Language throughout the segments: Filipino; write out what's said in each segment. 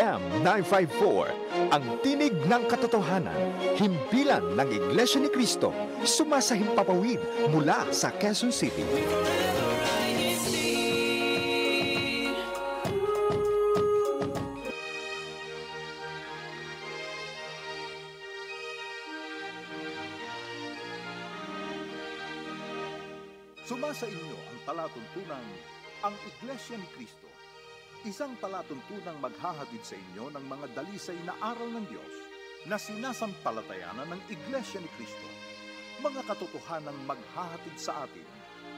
AM 954, ang tinig ng katotohanan, himpilan ng Iglesia ni Cristo, sumasahimpapawid mula sa Quezon City. Sumasa inyo ang palatuntunang ang Iglesia ni Cristo. Isang palatuntunang maghahatid sa inyo ng mga dalisay na aral ng Diyos na sinasampalatayanan ng Iglesia ni Cristo. Mga katotohanang maghahatid sa atin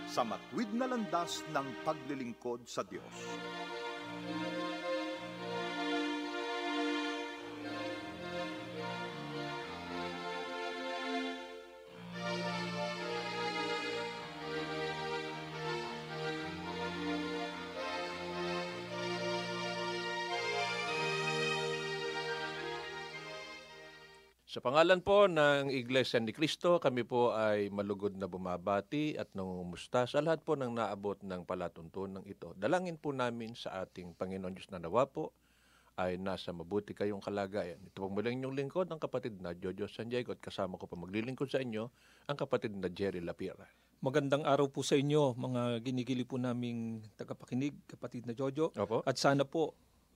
sa matwid na landas ng paglilingkod sa Diyos. Sa pangalan po ng Iglesia ni Cristo, kami po ay malugod na bumabati at nangumusta sa lahat po ng naabot ng palatuntunan ito. Dalangin po namin sa ating Panginoon Diyos na nawa po ay nasa mabuti kayong kalagayan. Ito po muli inyong lingkod, ang kapatid na Jojo San Diego at kasama ko pa maglilingkod sa inyo, ang kapatid na Jerry Lapira. Magandang araw po sa inyo, mga ginigili po naming tagapakinig, kapatid na Jojo. Opo. At sana po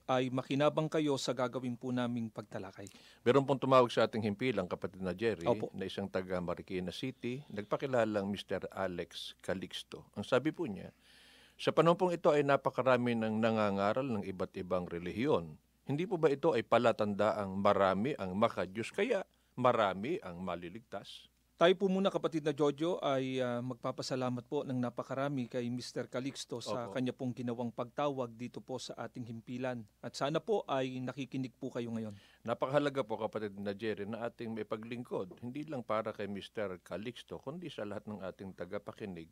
ay makinabang kayo sa gagawin po naming pagtalakay. Meron pong tumawag sa ating himpilang kapatid na Jerry Opo. na isang taga Marikina City, nagpakilalang Mr. Alex Calixto. Ang sabi po niya, sa panahon pong ito ay napakarami ng nangangaral ng iba't ibang relihiyon. Hindi po ba ito ay palatandaang marami ang makadiyos kaya marami ang maliligtas? Tayo po muna kapatid na Jojo ay ah, magpapasalamat po ng napakarami kay Mr. Calixto sa Opo. kanya pong ginawang pagtawag dito po sa ating himpilan. At sana po ay nakikinig po kayo ngayon. Napakahalaga po kapatid na Jerry na ating may paglingkod, hindi lang para kay Mr. Calixto, kundi sa lahat ng ating tagapakinig.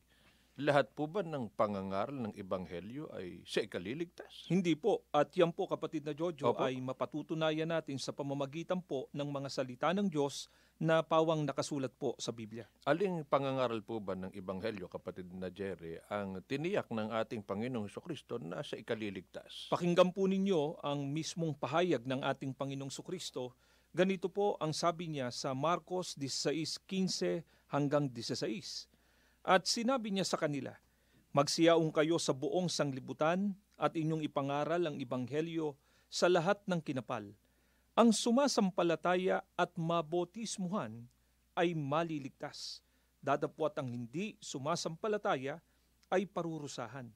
Lahat po ba ng pangangaral ng Ebanghelyo ay sa ikaliligtas? Hindi po. At yan po kapatid na Jojo Opo. ay mapatutunayan natin sa pamamagitan po ng mga salita ng Diyos na pawang nakasulat po sa Biblia. Aling pangangaral po ba ng Ebanghelyo, kapatid na Jerry, ang tiniyak ng ating Panginoong Kristo na sa ikaliligtas? Pakinggan po ninyo ang mismong pahayag ng ating Panginoong Sukristo. Ganito po ang sabi niya sa Marcos 16:15 hanggang 16. At sinabi niya sa kanila, Magsiyaong kayo sa buong sanglibutan at inyong ipangaral ang Ibanghelyo sa lahat ng kinapal. Ang sumasampalataya at mabotismuhan ay maliligtas. Dadapwat ang hindi sumasampalataya ay parurusahan.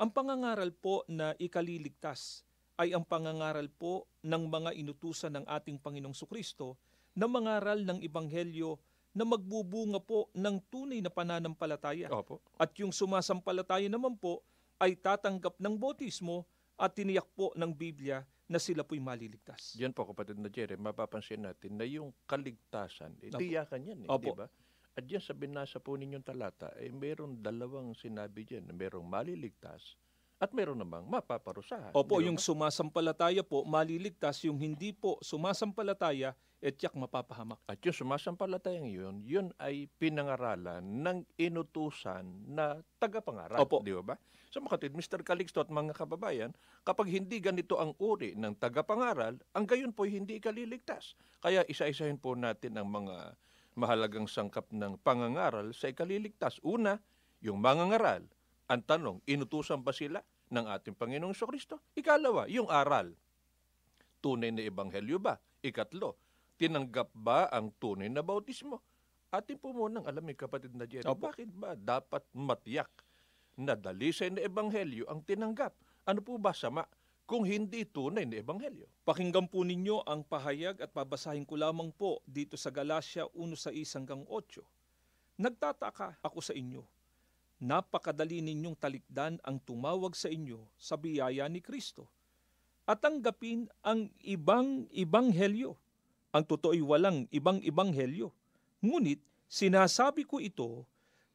Ang pangangaral po na ikaliligtas ay ang pangangaral po ng mga inutusan ng ating Panginoong Sukristo na mangaral ng Ibanghelyo na magbubunga po ng tunay na pananampalataya. Opo. At yung sumasampalataya naman po ay tatanggap ng botismo at tiniyak po ng Biblia na sila po'y maliligtas. Diyan po, kapatid na Jerry, mapapansin natin na yung kaligtasan, eh, Opo. tiyakan yan, eh, di ba? At diyan sa binasa po ninyong talata, eh, meron dalawang sinabi diyan, na merong maliligtas at meron namang mapaparusahan. Opo, yung ba? sumasampalataya po maliligtas, yung hindi po sumasampalataya, etyak mapapahamak. At yung sumasampalatayang yun, yun ay pinangaralan ng inutusan na tagapangaral. Opo. Di ba? Sa makatid, Mr. Calixto at mga kababayan, kapag hindi ganito ang uri ng tagapangaral, ang gayon po hindi ikaliligtas. Kaya isa-isahin po natin ang mga mahalagang sangkap ng pangangaral sa ikaliligtas. Una, yung mangangaral. Ang tanong, inutusan ba sila ng ating Panginoong Kristo? Ikalawa, yung aral. Tunay na ebanghelyo ba? Ikatlo, tinanggap ba ang tunay na bautismo? Atin po munang alamin kapatid na Jerry, Opo. bakit ba dapat matiyak na dalisay na ebanghelyo ang tinanggap? Ano po ba sama kung hindi tunay na ebanghelyo? Pakinggan po ninyo ang pahayag at babasahin ko lamang po dito sa Galacia 1:6 hanggang 8. Nagtataka ako sa inyo. Napakadali ninyong talikdan ang tumawag sa inyo sa biyaya ni Kristo at tanggapin ang ibang ibanghelyo. Ang totoo ay walang ibang ibanghelyo. Ngunit sinasabi ko ito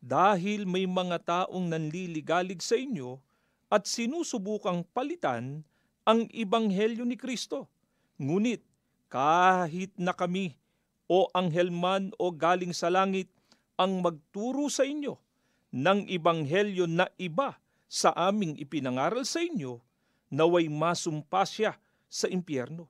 dahil may mga taong nanliligalig sa inyo at sinusubukang palitan ang ibanghelyo ni Kristo. Ngunit kahit na kami o anghel man o galing sa langit ang magturo sa inyo ng ibanghelyo na iba sa aming ipinangaral sa inyo, naway masumpa siya sa impyerno.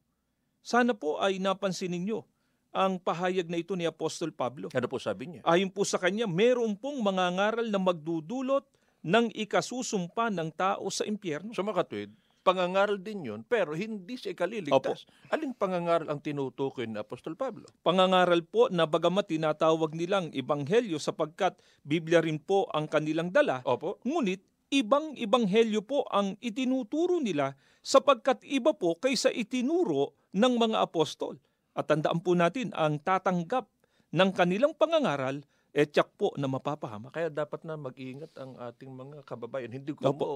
Sana po ay napansin ninyo ang pahayag na ito ni Apostol Pablo. Ano po sabi niya? Ayon po sa kanya, meron pong mga ngaral na magdudulot ng ikasusumpa ng tao sa impyerno. Sa makatwid, pangangaral din yun, pero hindi siya ikaliligtas. Aling pangangaral ang tinutukoy ni Apostol Pablo? Pangangaral po na bagamat tinatawag nilang ebanghelyo sapagkat Biblia rin po ang kanilang dala, Opo. ngunit ibang ebanghelyo po ang itinuturo nila sapagkat iba po kaysa itinuro ng mga apostol. At tandaan po natin, ang tatanggap ng kanilang pangangaral, eh tiyak po na mapapahamak. Kaya dapat na mag-iingat ang ating mga kababayan. Hindi ko Opo. mo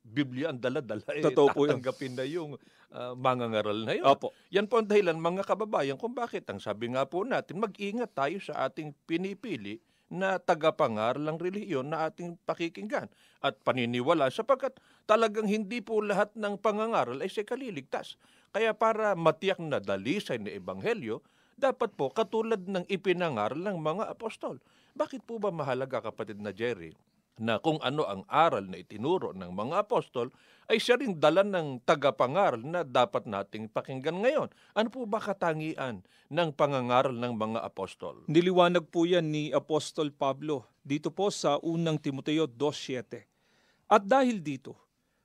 Biblia ang dala-dala. Eh, Totoo po tatanggapin na yung ah, mangangaral na yun. Opo. Yan po ang dahilan mga kababayan kung bakit ang sabi nga po natin, mag-ingat tayo sa ating pinipili na tagapangaral ng relihiyon na ating pakikinggan at paniniwala sapagkat talagang hindi po lahat ng pangangaral ay siya kaliligtas. Kaya para matiyak na dalisay na ebanghelyo, dapat po katulad ng ipinangaral ng mga apostol. Bakit po ba mahalaga kapatid na Jerry na kung ano ang aral na itinuro ng mga apostol ay siya ring dala ng tagapangaral na dapat nating pakinggan ngayon. Ano po ba katangian ng pangangaral ng mga apostol? Niliwanag po yan ni Apostol Pablo dito po sa unang Timoteo 2.7. At dahil dito,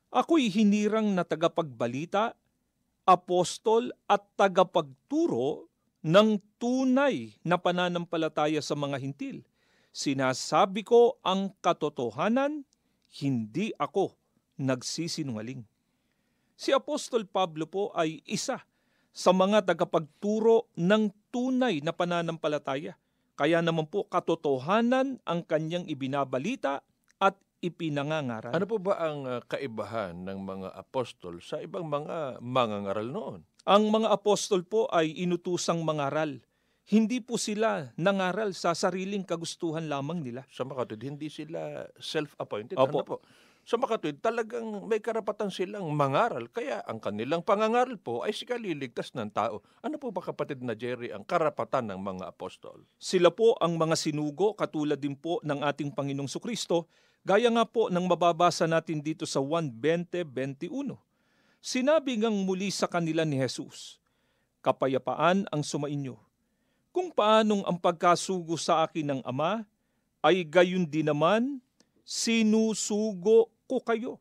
ako'y hinirang na tagapagbalita, apostol at tagapagturo ng tunay na pananampalataya sa mga hintil. Sinasabi ko ang katotohanan, hindi ako nagsisinungaling. Si Apostol Pablo po ay isa sa mga tagapagturo ng tunay na pananampalataya. Kaya naman po katotohanan ang kanyang ibinabalita at ipinangangaral. Ano po ba ang uh, kaibahan ng mga apostol sa ibang mga mangangaral noon? Ang mga apostol po ay inutusang mangaral. Hindi po sila nangaral sa sariling kagustuhan lamang nila. Sa makatwid, hindi sila self-appointed. Opo. Ano po? Sa makatwid, talagang may karapatan silang mangaral. Kaya ang kanilang pangangaral po ay sikaliligtas ng tao. Ano po ba kapatid na Jerry ang karapatan ng mga apostol? Sila po ang mga sinugo katulad din po ng ating Panginoong Sukristo, gaya nga po ng mababasa natin dito sa 1.20.21. Sinabi ngang muli sa kanila ni Jesus, Kapayapaan ang sumainyo. Kung paanong ang pagkasugo sa akin ng Ama, ay gayon din naman, sinusugo ko kayo.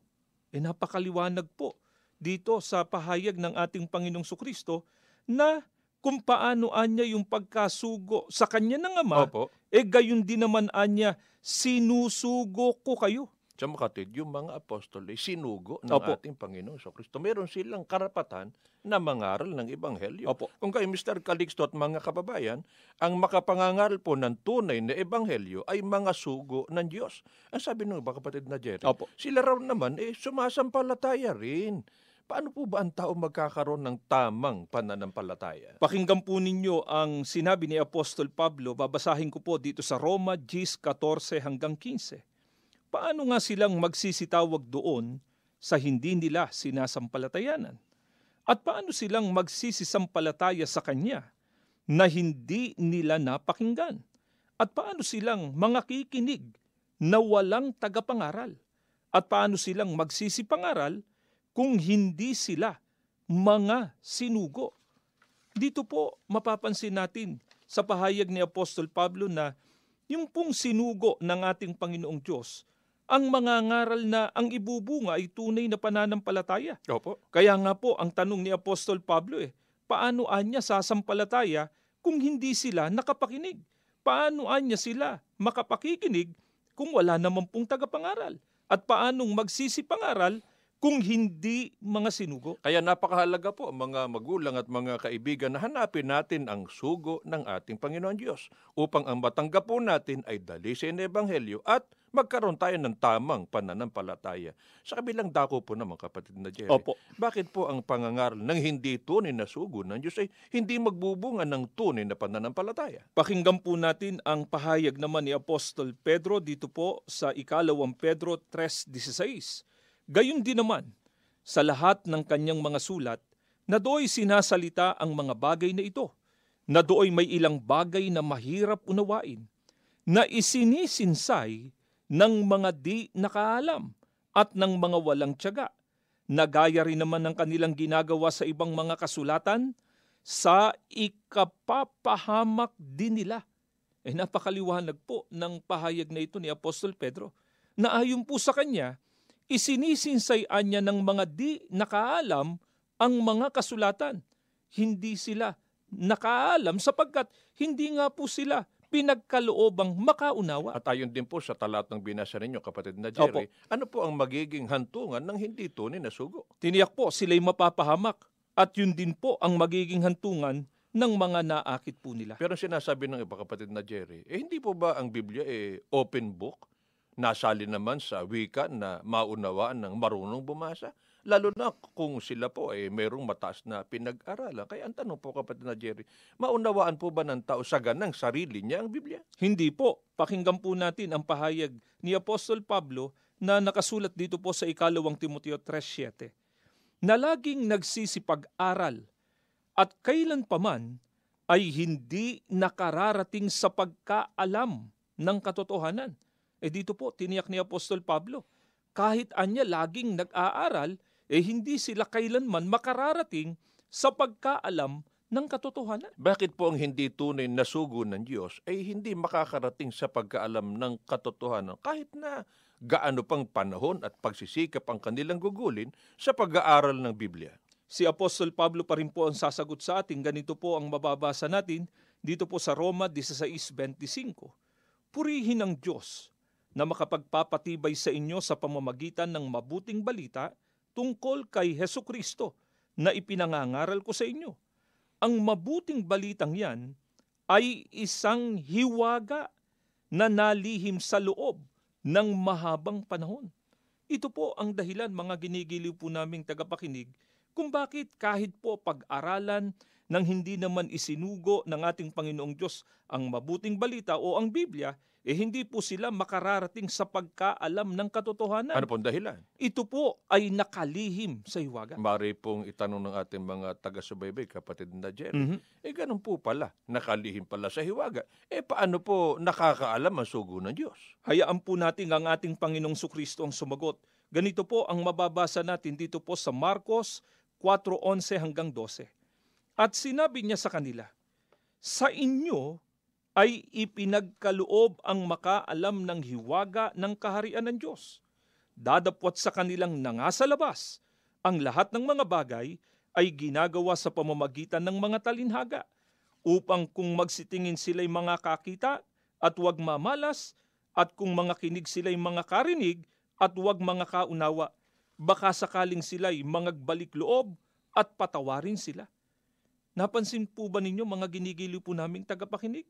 E napakaliwanag po dito sa pahayag ng ating Panginoong Sukristo na kung paano anya yung pagkasugo sa kanya ng Ama, Opo. eh gayon din naman anya, sinusugo ko kayo. Sa makatwid, yung mga apostol ay sinugo ng Opo. ating Panginoon sa Kristo. Meron silang karapatan na mangaral ng Ebanghelyo. Opo. Kung kayo, Mr. Calixto at mga kababayan, ang makapangangaral po ng tunay na Ebanghelyo ay mga sugo ng Diyos. Ang sabi ng iba kapatid na Jerry, Opo. sila raw naman eh sumasampalataya rin. Paano po ba ang tao magkakaroon ng tamang pananampalataya? Pakinggan po ninyo ang sinabi ni Apostol Pablo, babasahin ko po dito sa Roma 10:14 hanggang 15. Paano nga silang magsisitawag doon sa hindi nila sinasampalatayanan? At paano silang magsisisampalataya sa Kanya na hindi nila napakinggan? At paano silang mga kikinig na walang tagapangaral? At paano silang magsisipangaral kung hindi sila mga sinugo? Dito po mapapansin natin sa pahayag ni Apostol Pablo na yung pong sinugo ng ating Panginoong Diyos, ang mga ngaral na ang ibubunga ay tunay na pananampalataya. Opo. Kaya nga po ang tanong ni Apostol Pablo eh, paano anya sasampalataya kung hindi sila nakapakinig? Paano anya sila makapakikinig kung wala naman pong tagapangaral? At paanong magsisipangaral kung hindi mga sinugo? Kaya napakahalaga po mga magulang at mga kaibigan na hanapin natin ang sugo ng ating Panginoon Diyos upang ang matanggap po natin ay dalisay na Ebanghelyo at magkaroon tayo ng tamang pananampalataya. Sa kabilang dako po naman kapatid na Jerry, Opo. bakit po ang pangangaral ng hindi tunay na sugo ng Diyos ay hindi magbubunga ng tunay na pananampalataya? Pakinggan po natin ang pahayag naman ni Apostol Pedro dito po sa ikalawang Pedro 3.16. Gayun din naman, sa lahat ng kanyang mga sulat, na do'y sinasalita ang mga bagay na ito, na do'y may ilang bagay na mahirap unawain, na isinisinsay ng mga di nakaalam at ng mga walang tiyaga, nagaya rin naman ng kanilang ginagawa sa ibang mga kasulatan, sa ikapapahamak din nila. Eh napakaliwanag po ng pahayag na ito ni Apostol Pedro na ayon po sa kanya, isinisinsayaan niya ng mga di nakaalam ang mga kasulatan. Hindi sila nakaalam sapagkat hindi nga po sila pinagkaloobang makaunawa. At ayon din po sa talatang binasa ninyo, kapatid na Jerry, ano po ang magiging hantungan ng hindi tunay na sugo? Tiniyak po sila'y mapapahamak at yun din po ang magiging hantungan ng mga naakit po nila. Pero sinasabi ng iba kapatid na Jerry, eh hindi po ba ang Biblia eh open book? Nasali naman sa wika na maunawaan ng marunong bumasa? Lalo na kung sila po ay eh, mayroong mataas na pinag-aralan. Kaya ang tanong po kapatid na Jerry, maunawaan po ba ng tao sa ganang sarili niya ang Biblia? Hindi po. Pakinggan po natin ang pahayag ni Apostol Pablo na nakasulat dito po sa ikalawang Timoteo 3.7 na laging nagsisipag-aral at kailan paman ay hindi nakararating sa pagkaalam ng katotohanan. Eh dito po, tiniyak ni Apostol Pablo, kahit anya laging nag-aaral, eh hindi sila kailanman makararating sa pagkaalam ng katotohanan. Bakit po ang hindi tunay na sugo ng Diyos ay hindi makakarating sa pagkaalam ng katotohanan kahit na gaano pang panahon at pagsisikap ang kanilang gugulin sa pag-aaral ng Biblia? Si Apostol Pablo pa rin po ang sasagot sa atin. Ganito po ang mababasa natin dito po sa Roma 16.25. Purihin ang Diyos na makapagpapatibay sa inyo sa pamamagitan ng mabuting balita tungkol kay Heso Kristo na ipinangangaral ko sa inyo. Ang mabuting balitang yan ay isang hiwaga na nalihim sa loob ng mahabang panahon. Ito po ang dahilan mga ginigiliw po naming tagapakinig kung bakit kahit po pag-aralan ng hindi naman isinugo ng ating Panginoong Diyos ang mabuting balita o ang Biblia, eh hindi po sila makararating sa pagkaalam ng katotohanan. Ano pong dahilan? Ito po ay nakalihim sa hiwaga. Mari pong itanong ng ating mga taga-subaybay, kapatid na Jerry. Mhm. Eh ganun po pala, nakalihim pala sa hiwaga. Eh paano po nakakaalam ang sugo ng Diyos? Hayaan po natin ang ating Panginoong Sukristo ang sumagot. Ganito po ang mababasa natin dito po sa Marcos 4.11 hanggang 12. At sinabi niya sa kanila, Sa inyo ay ipinagkaloob ang makaalam ng hiwaga ng kaharian ng Diyos. Dadapwat sa kanilang nangasa labas, ang lahat ng mga bagay ay ginagawa sa pamamagitan ng mga talinhaga, upang kung magsitingin sila'y mga kakita at huwag mamalas, at kung mga kinig sila'y mga karinig at huwag mga kaunawa, baka sakaling sila'y mangagbalik loob at patawarin sila. Napansin po ba ninyo mga ginigiliw po naming tagapakinig?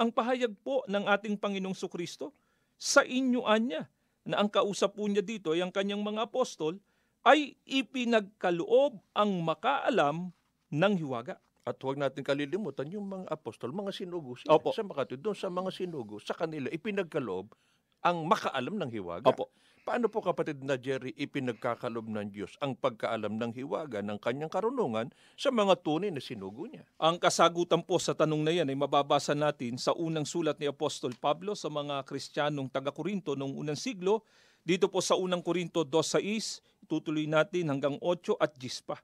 ang pahayag po ng ating Panginoong Sukristo sa inyo anya na ang kausap po niya dito ay ang kanyang mga apostol ay ipinagkaloob ang makaalam ng hiwaga. At huwag natin kalilimutan yung mga apostol, mga sinugo sila. Opo. Sa makati, doon sa mga sinugo, sa kanila, ipinagkaloob ang makaalam ng hiwaga. Opo. Paano po kapatid na Jerry ipinagkakalob ng Diyos ang pagkaalam ng hiwaga ng kanyang karunungan sa mga tunay na sinugo niya? Ang kasagutan po sa tanong na yan ay mababasa natin sa unang sulat ni Apostol Pablo sa mga Kristiyanong taga-Korinto noong unang siglo. Dito po sa unang Korinto 2.6, tutuloy natin hanggang 8 at 10 pa.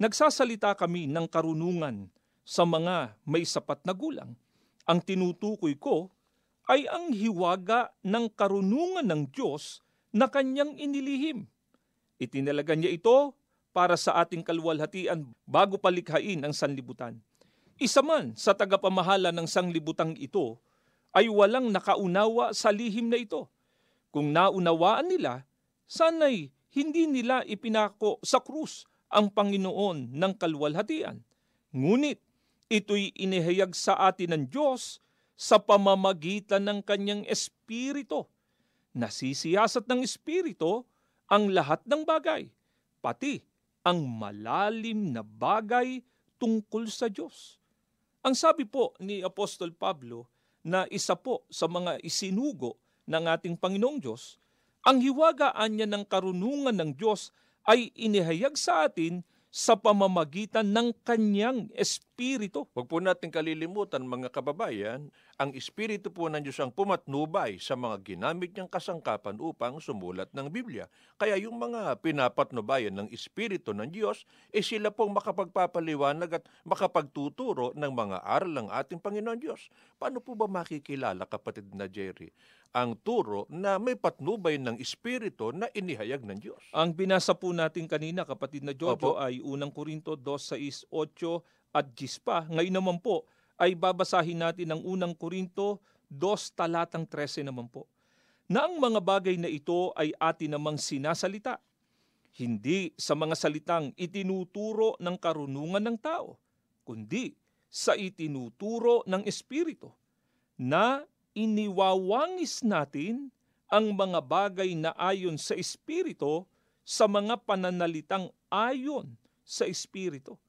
Nagsasalita kami ng karunungan sa mga may sapat na gulang. Ang tinutukoy ko ay ang hiwaga ng karunungan ng Diyos na kanyang inilihim. Itinalaga niya ito para sa ating kaluwalhatian bago palikhain ang sanlibutan. Isa man sa tagapamahala ng sanglibutang ito ay walang nakaunawa sa lihim na ito. Kung naunawaan nila, sana'y hindi nila ipinako sa krus ang Panginoon ng kaluwalhatian. Ngunit ito'y inihayag sa atin ng Diyos sa pamamagitan ng kanyang espiritu nasisiyasat ng Espiritu ang lahat ng bagay, pati ang malalim na bagay tungkol sa Diyos. Ang sabi po ni Apostol Pablo na isa po sa mga isinugo ng ating Panginoong Diyos, ang hiwagaan niya ng karunungan ng Diyos ay inihayag sa atin sa pamamagitan ng kanyang Espiritu espiritu. Huwag po natin kalilimutan mga kababayan, ang Espiritu po ng Diyos ang pumatnubay sa mga ginamit niyang kasangkapan upang sumulat ng Biblia. Kaya yung mga pinapatnubayan ng Espiritu ng Diyos, eh sila pong makapagpapaliwanag at makapagtuturo ng mga aral ng ating Panginoon Diyos. Paano po ba makikilala, kapatid na Jerry, ang turo na may patnubay ng Espiritu na inihayag ng Diyos? Ang binasa po natin kanina, kapatid na Jojo, Opo. ay unang Korinto 2, 6, 8 at 10 pa. Ngayon naman po, ay babasahin natin ang unang Korinto 2 talatang 13 naman po. Na ang mga bagay na ito ay atin namang sinasalita. Hindi sa mga salitang itinuturo ng karunungan ng tao, kundi sa itinuturo ng Espiritu na iniwawangis natin ang mga bagay na ayon sa Espiritu sa mga pananalitang ayon sa Espiritu.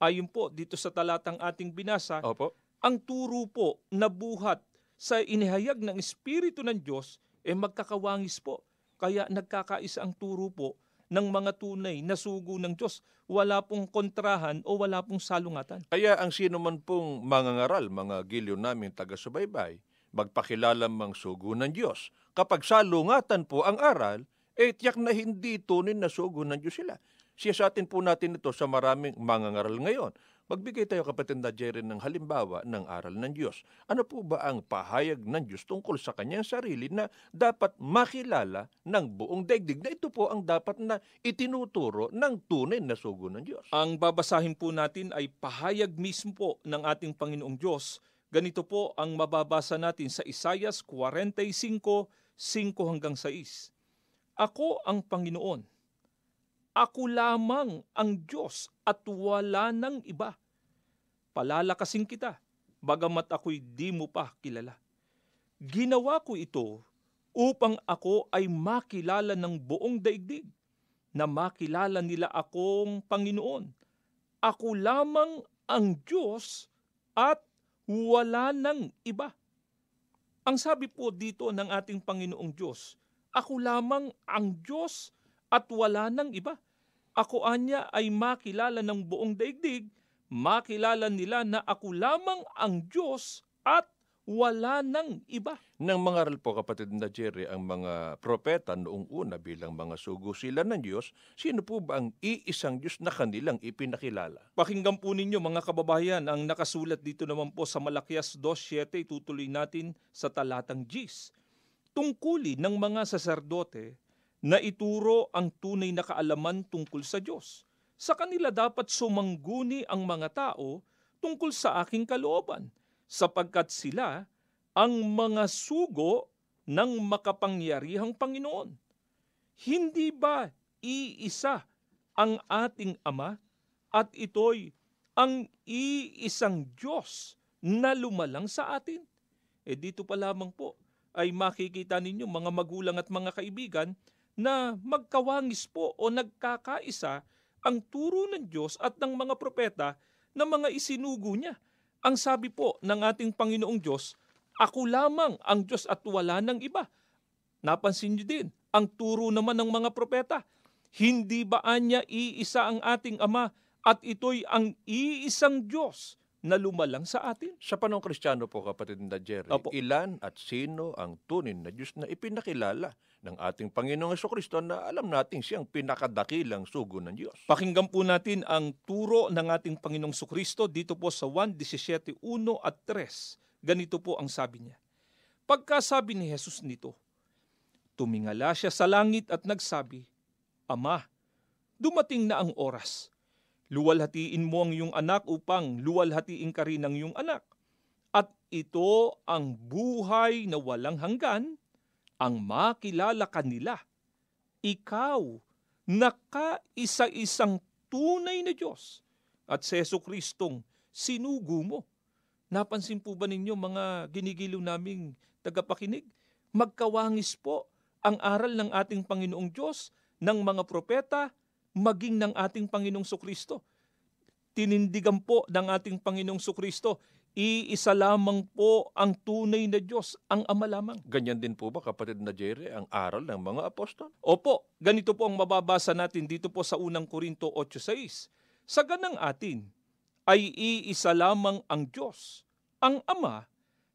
Ayon po dito sa talatang ating binasa, Opo. ang turo po na buhat sa inihayag ng Espiritu ng Diyos ay magkakawangis po. Kaya nagkakaisa ang turo po ng mga tunay na sugo ng Diyos. Wala pong kontrahan o wala pong salungatan. Kaya ang sino man pong mangangaral, mga giliw naming taga-subaybay, magpakilala mang sugo ng Diyos. Kapag salungatan po ang aral, eh tiyak na hindi tunay na sugo ng Diyos sila. Siya sa atin po natin ito sa maraming mangangaral ngayon. Magbigay tayo kapatid na Jerry ng halimbawa ng aral ng Diyos. Ano po ba ang pahayag ng Diyos tungkol sa kanyang sarili na dapat makilala ng buong daigdig na ito po ang dapat na itinuturo ng tunay na sugo ng Diyos? Ang babasahin po natin ay pahayag mismo po ng ating Panginoong Diyos. Ganito po ang mababasa natin sa Isayas 45, 5 hanggang 6. Ako ang Panginoon. Ako lamang ang Diyos at wala nang iba. Palalakasin kita, bagamat ako'y di mo pa kilala. Ginawa ko ito upang ako ay makilala ng buong daigdig, na makilala nila akong Panginoon. Ako lamang ang Diyos at wala nang iba. Ang sabi po dito ng ating Panginoong Diyos, ako lamang ang Diyos at wala nang iba. Ako anya ay makilala ng buong daigdig, makilala nila na ako lamang ang Diyos at wala nang iba. Nang mangaral po kapatid na Jerry ang mga propeta noong una bilang mga sugo sila ng Diyos, sino po ba ang iisang Diyos na kanilang ipinakilala? Pakinggan po ninyo mga kababayan ang nakasulat dito naman po sa Malakias 2.7, itutuloy natin sa talatang Gis. Tungkuli ng mga saserdote na ituro ang tunay na kaalaman tungkol sa Diyos. Sa kanila dapat sumangguni ang mga tao tungkol sa aking kalooban, sapagkat sila ang mga sugo ng makapangyarihang Panginoon. Hindi ba iisa ang ating Ama at ito'y ang iisang Diyos na lumalang sa atin? Eh dito pa lamang po ay makikita ninyo mga magulang at mga kaibigan na magkawangis po o nagkakaisa ang turo ng Diyos at ng mga propeta na mga isinugo niya. Ang sabi po ng ating Panginoong Diyos, ako lamang ang Diyos at wala nang iba. Napansin niyo din, ang turo naman ng mga propeta, hindi ba anya iisa ang ating Ama at ito'y ang iisang Diyos na lumalang sa atin? Sa panong kristyano po kapatid na Jerry, Opo. ilan at sino ang tunay na Diyos na ipinakilala ng ating Panginoong Kristo na alam natin siyang pinakadakilang sugo ng Diyos? Pakinggan po natin ang turo ng ating Panginoong Sukristo dito po sa 1.17.1 at 3. Ganito po ang sabi niya. Pagkasabi ni Jesus nito, tumingala siya sa langit at nagsabi, Ama, dumating na ang oras. Luwalhatiin mo ang iyong anak upang luwalhatiin ka rin ang iyong anak. At ito ang buhay na walang hanggan, ang makilala kanila. Ikaw, nakaisa-isang tunay na Diyos at sa Yeso Kristong sinugo mo. Napansin po ba ninyo mga ginigiliw naming tagapakinig? Magkawangis po ang aral ng ating Panginoong Diyos, ng mga propeta, maging ng ating Panginoong Sukristo. Tinindigan po ng ating Panginoong Sukristo, iisa lamang po ang tunay na Diyos, ang Ama lamang. Ganyan din po ba kapatid na Jerry ang aral ng mga apostol? Opo, ganito po ang mababasa natin dito po sa unang Korinto 8.6. Sa ganang atin ay iisa lamang ang Diyos, ang Ama,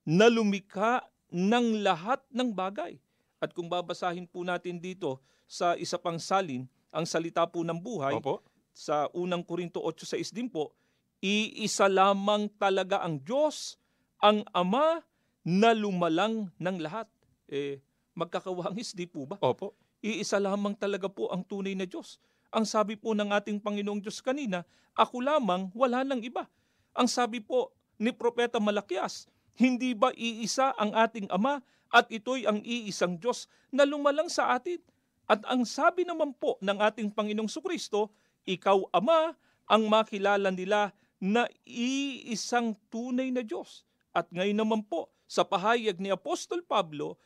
na lumikha ng lahat ng bagay. At kung babasahin po natin dito sa isa pang salin, ang salita po ng buhay, Opo. sa unang Korinto 8.6 din po, iisa lamang talaga ang Diyos, ang Ama na lumalang ng lahat. Eh, magkakawangis di po ba? Opo. Iisa lamang talaga po ang tunay na Diyos. Ang sabi po ng ating Panginoong Diyos kanina, ako lamang, wala nang iba. Ang sabi po ni Propeta Malakias, hindi ba iisa ang ating Ama at ito'y ang iisang Diyos na lumalang sa atin? At ang sabi naman po ng ating Panginoong Sukristo, ikaw Ama ang makilala nila na iisang tunay na Diyos. At ngayon naman po, sa pahayag ni Apostol Pablo,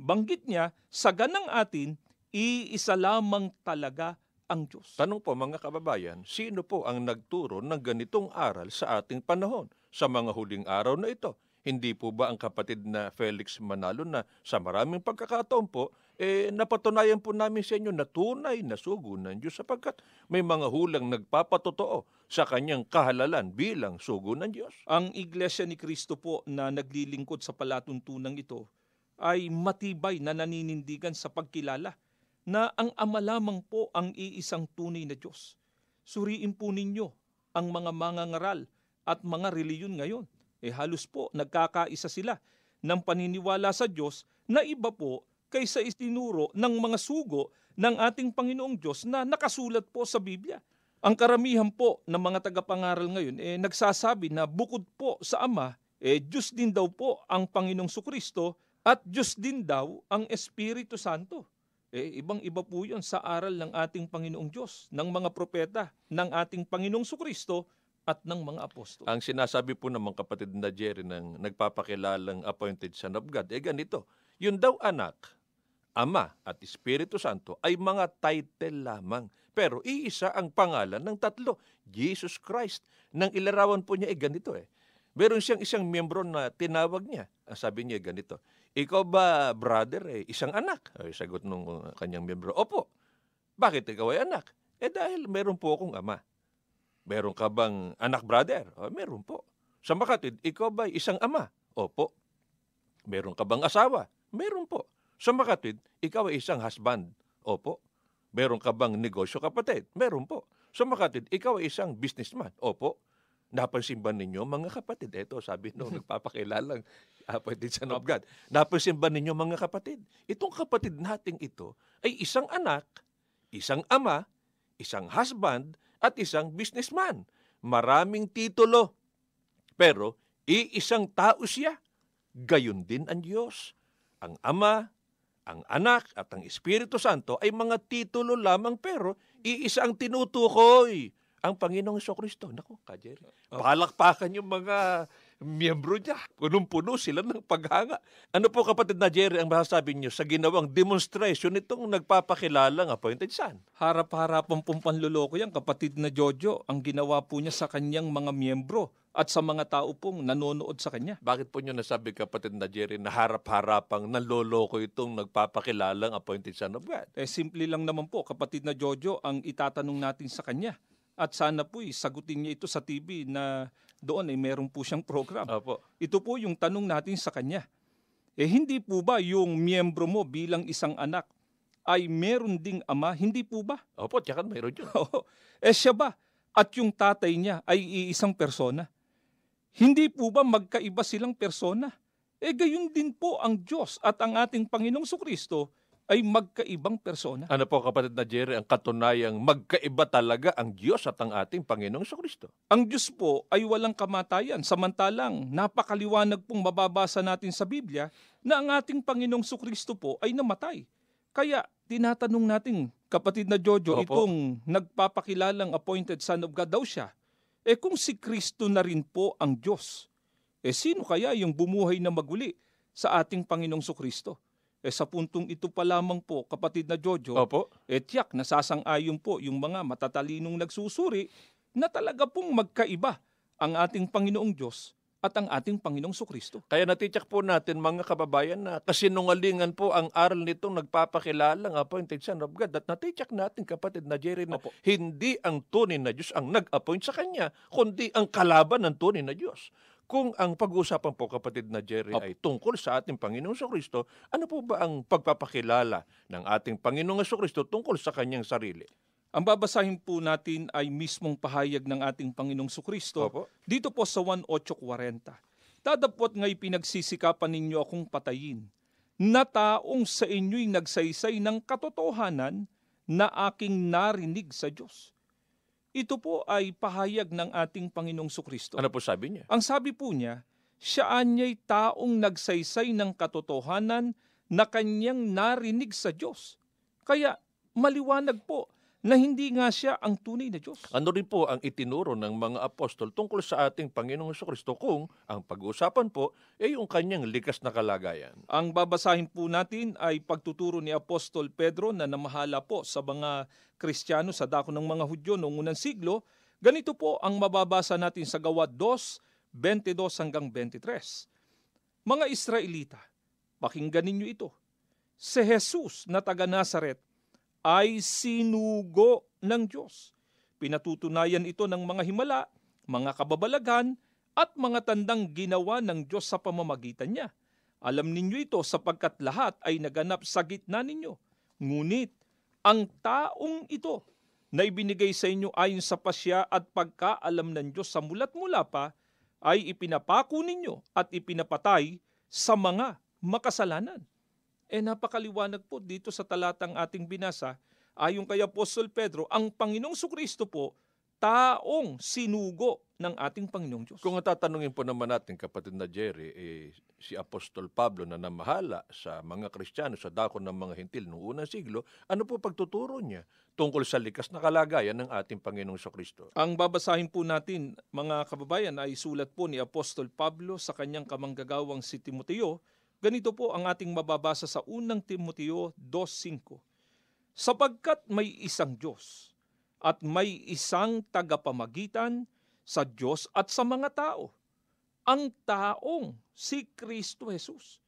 banggit niya, sa ganang atin, iisa lamang talaga ang Diyos. Tanong po mga kababayan, sino po ang nagturo ng ganitong aral sa ating panahon sa mga huling araw na ito? Hindi po ba ang kapatid na Felix Manalo na sa maraming pagkakataon po, eh napatunayan po namin sa inyo na tunay na sugo ng Diyos sapagkat may mga hulang nagpapatotoo sa kanyang kahalalan bilang sugo ng Diyos. Ang Iglesia ni Kristo po na naglilingkod sa palatuntunang ito ay matibay na naninindigan sa pagkilala na ang Ama lamang po ang iisang tunay na Diyos. Suriin po ninyo ang mga mangangaral at mga reliyon ngayon. Eh halos po nagkakaisa sila ng paniniwala sa Diyos na iba po kaysa itinuro ng mga sugo ng ating Panginoong Diyos na nakasulat po sa Biblia. Ang karamihan po ng mga tagapangaral ngayon eh nagsasabi na bukod po sa Ama, eh Diyos din daw po ang Panginoong Sukristo at Diyos din daw ang Espiritu Santo. Eh ibang-iba po 'yon sa aral ng ating Panginoong Diyos, ng mga propeta, ng ating Panginoong Sukristo at ng mga apostol. Ang sinasabi po ng mga kapatid na Jerry ng nagpapakilalang appointed son of God, eh ganito, yun daw anak, ama at Espiritu Santo ay mga title lamang. Pero iisa ang pangalan ng tatlo, Jesus Christ. Nang ilarawan po niya, eh ganito eh. Meron siyang isang miyembro na tinawag niya. Ang sabi niya ganito, ikaw ba, brother, eh, isang anak? Ay, sagot nung uh, kanyang miyembro, opo. Bakit ikaw ay anak? Eh dahil meron po akong ama. Meron ka bang anak brother? O, meron po. Sa makatid, ikaw ba isang ama? Opo. Meron ka bang asawa? Meron po. Sa makatid, ikaw ay isang husband? Opo. Meron ka bang negosyo kapatid? Meron po. Sa makatid, ikaw ay isang businessman? Opo. Napansin ba ninyo, mga kapatid? Ito, sabi nung nagpapakilalang apatid sa of God. Napansin ba ninyo, mga kapatid? Itong kapatid nating ito ay isang anak, isang ama, isang husband, at isang businessman. Maraming titulo. Pero, iisang tao siya. Gayon din ang Diyos. Ang Ama, ang Anak, at ang Espiritu Santo ay mga titulo lamang pero iisa ang tinutukoy. Ang Panginoong Kristo. Naku, Kajeri. Palakpakan yung mga miyembro niya. Punong-puno sila ng paghanga. Ano po kapatid na Jerry ang masasabi niyo sa ginawang demonstration nitong nagpapakilalang appointed son? Harap-harapan pong panluloko yan, kapatid na Jojo, ang ginawa po niya sa kanyang mga miyembro at sa mga tao pong nanonood sa kanya. Bakit po niyo nasabi kapatid na Jerry na harap-harapang naloloko itong nagpapakilalang appointed son of God? Eh simple lang naman po, kapatid na Jojo, ang itatanong natin sa kanya. At sana po'y sagutin niya ito sa TV na doon ay meron po siyang program. Opo. Ito po yung tanong natin sa kanya. Eh hindi po ba yung miyembro mo bilang isang anak ay meron ding ama? Hindi po ba? Opo, tiyakan mayroon yun. Oo. eh siya ba? At yung tatay niya ay iisang persona? Hindi po ba magkaiba silang persona? Eh gayon din po ang Diyos at ang ating Panginoong Sukristo ay magkaibang persona. Ano po kapatid na Jerry, ang katunayang magkaiba talaga ang Diyos at ang ating Panginoong Kristo. Ang Diyos po ay walang kamatayan, samantalang napakaliwanag pong mababasa natin sa Biblia na ang ating Panginoong Sukristo po ay namatay. Kaya tinatanong natin, kapatid na Jojo, Opo. itong nagpapakilalang appointed son of God daw siya, eh kung si Kristo na rin po ang Diyos, eh sino kaya yung bumuhay na maguli sa ating Panginoong Sukristo? Eh sa puntong ito pa lamang po, kapatid na Jojo, Opo. eh tiyak nasasang-ayon po yung mga matatalinong nagsusuri na talaga pong magkaiba ang ating Panginoong Diyos at ang ating Panginoong Sukristo. Kaya natityak po natin mga kababayan na kasinungalingan po ang aral nitong nagpapakilala ng appointed son of God. At natityak natin kapatid na Jerry na Opo. hindi ang tunay na Diyos ang nag-appoint sa kanya, kundi ang kalaban ng tunay na Diyos. Kung ang pag-uusapan po kapatid na Jerry Opo. ay tungkol sa ating Panginoong Kristo, ano po ba ang pagpapakilala ng ating Panginoong Kristo tungkol sa kanyang sarili? Ang babasahin po natin ay mismong pahayag ng ating Panginoong Sukristo Opo. dito po sa 1.8.40. Dadapot nga'y pinagsisikapan ninyo akong patayin, na taong sa inyo'y nagsaysay ng katotohanan na aking narinig sa Diyos. Ito po ay pahayag ng ating Panginoong Sukristo. Ano po sabi niya? Ang sabi po niya, siya anya'y taong nagsaysay ng katotohanan na kanyang narinig sa Diyos. Kaya maliwanag po na hindi nga siya ang tunay na Diyos. Ano rin po ang itinuro ng mga apostol tungkol sa ating Panginoong Kristo kung ang pag-uusapan po ay yung kanyang likas na kalagayan? Ang babasahin po natin ay pagtuturo ni Apostol Pedro na namahala po sa mga Kristiyano sa dako ng mga Hudyo noong unang siglo. Ganito po ang mababasa natin sa Gawa 2, 22 hanggang 23. Mga Israelita, pakinggan ninyo ito. Si Jesus na taga Nazaret ay sinugo ng Diyos. Pinatutunayan ito ng mga himala, mga kababalagan, at mga tandang ginawa ng Diyos sa pamamagitan niya. Alam ninyo ito sapagkat lahat ay naganap sa gitna ninyo. Ngunit ang taong ito na ibinigay sa inyo ayon sa pasya at pagkaalam ng Diyos sa mulat mula pa ay ipinapako ninyo at ipinapatay sa mga makasalanan. Eh napakaliwanag po dito sa talatang ating binasa, ayon kay Apostol Pedro, ang Panginoong Sukristo po, taong sinugo ng ating Panginoong Diyos. Kung tatanungin po naman natin, kapatid na Jerry, eh, si Apostol Pablo na namahala sa mga Kristiyano sa dako ng mga hintil noong unang siglo, ano po pagtuturo niya tungkol sa likas na kalagayan ng ating Panginoong Kristo? Ang babasahin po natin, mga kababayan, ay sulat po ni Apostol Pablo sa kanyang kamanggagawang si Timoteo. Ganito po ang ating mababasa sa unang Timoteo 2.5. Sapagkat may isang Diyos at may isang tagapamagitan sa Diyos at sa mga tao. Ang taong si Kristo Jesus.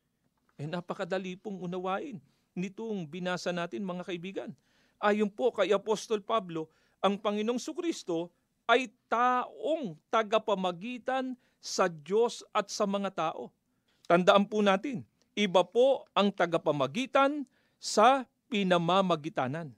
Eh napakadali pong unawain nitong binasa natin mga kaibigan. Ayon po kay Apostol Pablo, ang Panginoong Sukristo ay taong tagapamagitan sa Diyos at sa mga tao. Tandaan po natin, iba po ang tagapamagitan sa pinamamagitanan.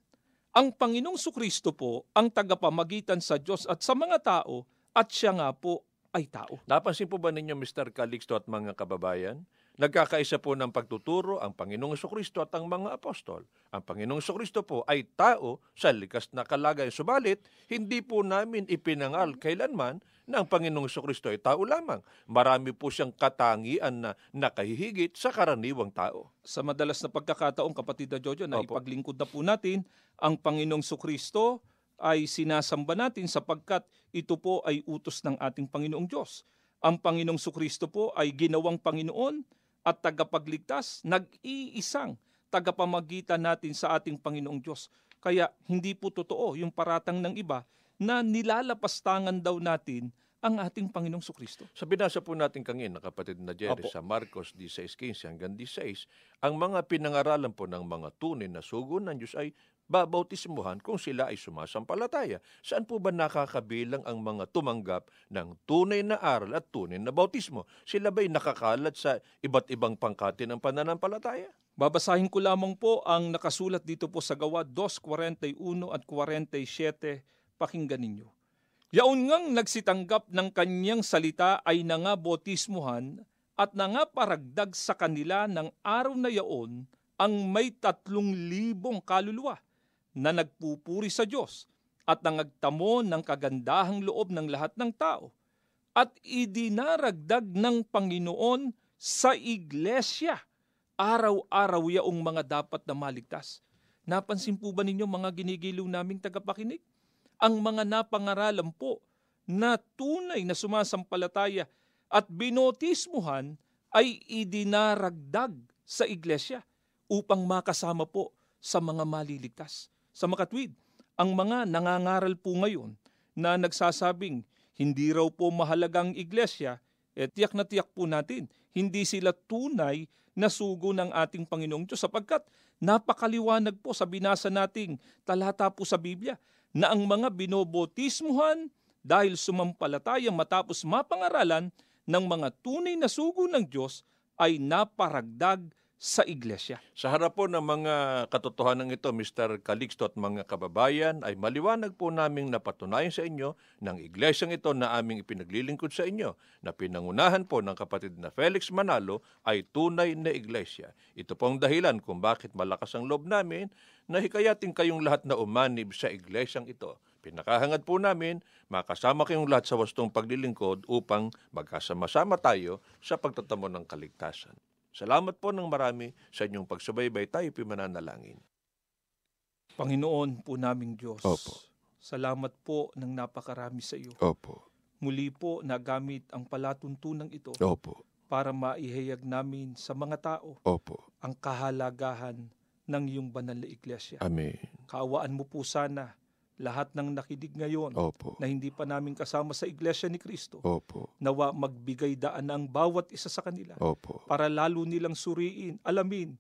Ang Panginoong Sukristo po ang tagapamagitan sa Diyos at sa mga tao at siya nga po ay tao. Napansin po ba ninyo, Mr. Calixto at mga kababayan? Nagkakaisa po ng pagtuturo ang Panginoong Kristo at ang mga apostol. Ang Panginoong Kristo po ay tao sa likas na kalagayan. Subalit, hindi po namin ipinangal kailanman na ang Panginoong Kristo ay tao lamang. Marami po siyang katangian na nakahihigit sa karaniwang tao. Sa madalas na pagkakataon, kapatid na Jojo, na Opo. ipaglingkod na po natin, ang Panginoong Sukristo ay sinasamba natin sapagkat ito po ay utos ng ating Panginoong Diyos. Ang Panginoong Sukristo po ay ginawang Panginoon at tagapagligtas, nag-iisang tagapamagitan natin sa ating Panginoong Diyos. Kaya hindi po totoo yung paratang ng iba na nilalapastangan daw natin ang ating Panginoong Sukristo. Sa binasa po natin kanina, kapatid na Jerry, Opo. sa Marcos 16.15 hanggang 16, ang mga pinangaralan po ng mga tunay na sugo ng Diyos ay babautismuhan kung sila ay sumasampalataya. Saan po ba nakakabilang ang mga tumanggap ng tunay na aral at tunay na bautismo? Sila ba'y nakakalat sa iba't ibang pangkati ng pananampalataya? Babasahin ko lamang po ang nakasulat dito po sa gawa 2.41 at 47. Pakinggan ninyo. Yaon ngang nagsitanggap ng kanyang salita ay nangabotismuhan at nangaparagdag sa kanila ng araw na yaon ang may tatlong libong kaluluwa na nagpupuri sa Diyos at nangagtamo ng kagandahang loob ng lahat ng tao at idinaragdag ng Panginoon sa iglesia araw-araw yaong mga dapat na maligtas. Napansin po ba ninyo mga ginigiliw naming tagapakinig? Ang mga napangaralan po na tunay na sumasampalataya at binotismuhan ay idinaragdag sa iglesia upang makasama po sa mga maliligtas. Sa makatwid, ang mga nangangaral po ngayon na nagsasabing hindi raw po mahalagang iglesia, Eh, tiyak na tiyak po natin, hindi sila tunay na sugo ng ating Panginoong Diyos sapagkat napakaliwanag po sa binasa nating talata po sa Biblia na ang mga binobotismuhan dahil sumampalataya matapos mapangaralan ng mga tunay na sugo ng Diyos ay naparagdag sa iglesia. Sa harap po ng mga katotohanan ito, Mr. Calixto at mga kababayan, ay maliwanag po naming napatunayan sa inyo ng iglesyang ito na aming ipinaglilingkod sa inyo, na pinangunahan po ng kapatid na Felix Manalo ay tunay na iglesia. Ito po ang dahilan kung bakit malakas ang loob namin na hikayatin kayong lahat na umanib sa iglesyang ito. Pinakahangad po namin, makasama kayong lahat sa wastong paglilingkod upang magkasama-sama tayo sa pagtatamo ng kaligtasan. Salamat po ng marami sa inyong pagsubaybay. Tayo pimananalangin. Panginoon po naming Diyos, Opo. salamat po ng napakarami sa iyo. Opo. Muli po nagamit ang palatuntunan ito Opo. para maihayag namin sa mga tao Opo. ang kahalagahan ng iyong banal na iglesia. Amen. Kaawaan mo po sana lahat ng nakinig ngayon Opo. na hindi pa namin kasama sa iglesia ni Kristo. Opo. Nawa magbigay daan ang bawat isa sa kanila Opo. para lalo nilang suriin, alamin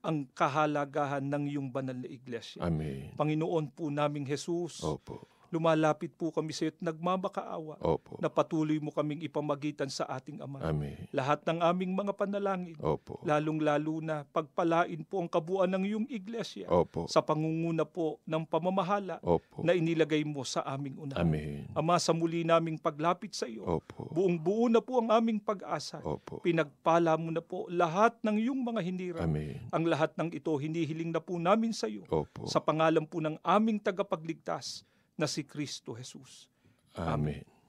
ang kahalagahan ng iyong banal na iglesia. Amen. Panginoon po naming Jesus, Opo. Lumalapit po kami sa iyo at nagmamakaawa Opo. na patuloy mo kaming ipamagitan sa ating Ama. Amen. Lahat ng aming mga panalangin, Opo. lalong-lalo na pagpalain po ang kabuuan ng iyong iglesia Opo. sa pangunguna po ng pamamahala Opo. na inilagay mo sa aming unahan. Amen. Ama, sa muli naming paglapit sa iyo, Opo. buong buo na po ang aming pag-asa. Opo. Pinagpala mo na po lahat ng iyong mga hinirang. Amen. Ang lahat ng ito, hinihiling na po namin sa iyo Opo. sa pangalan po ng aming tagapagligtas na si Kristo Jesus. Amen.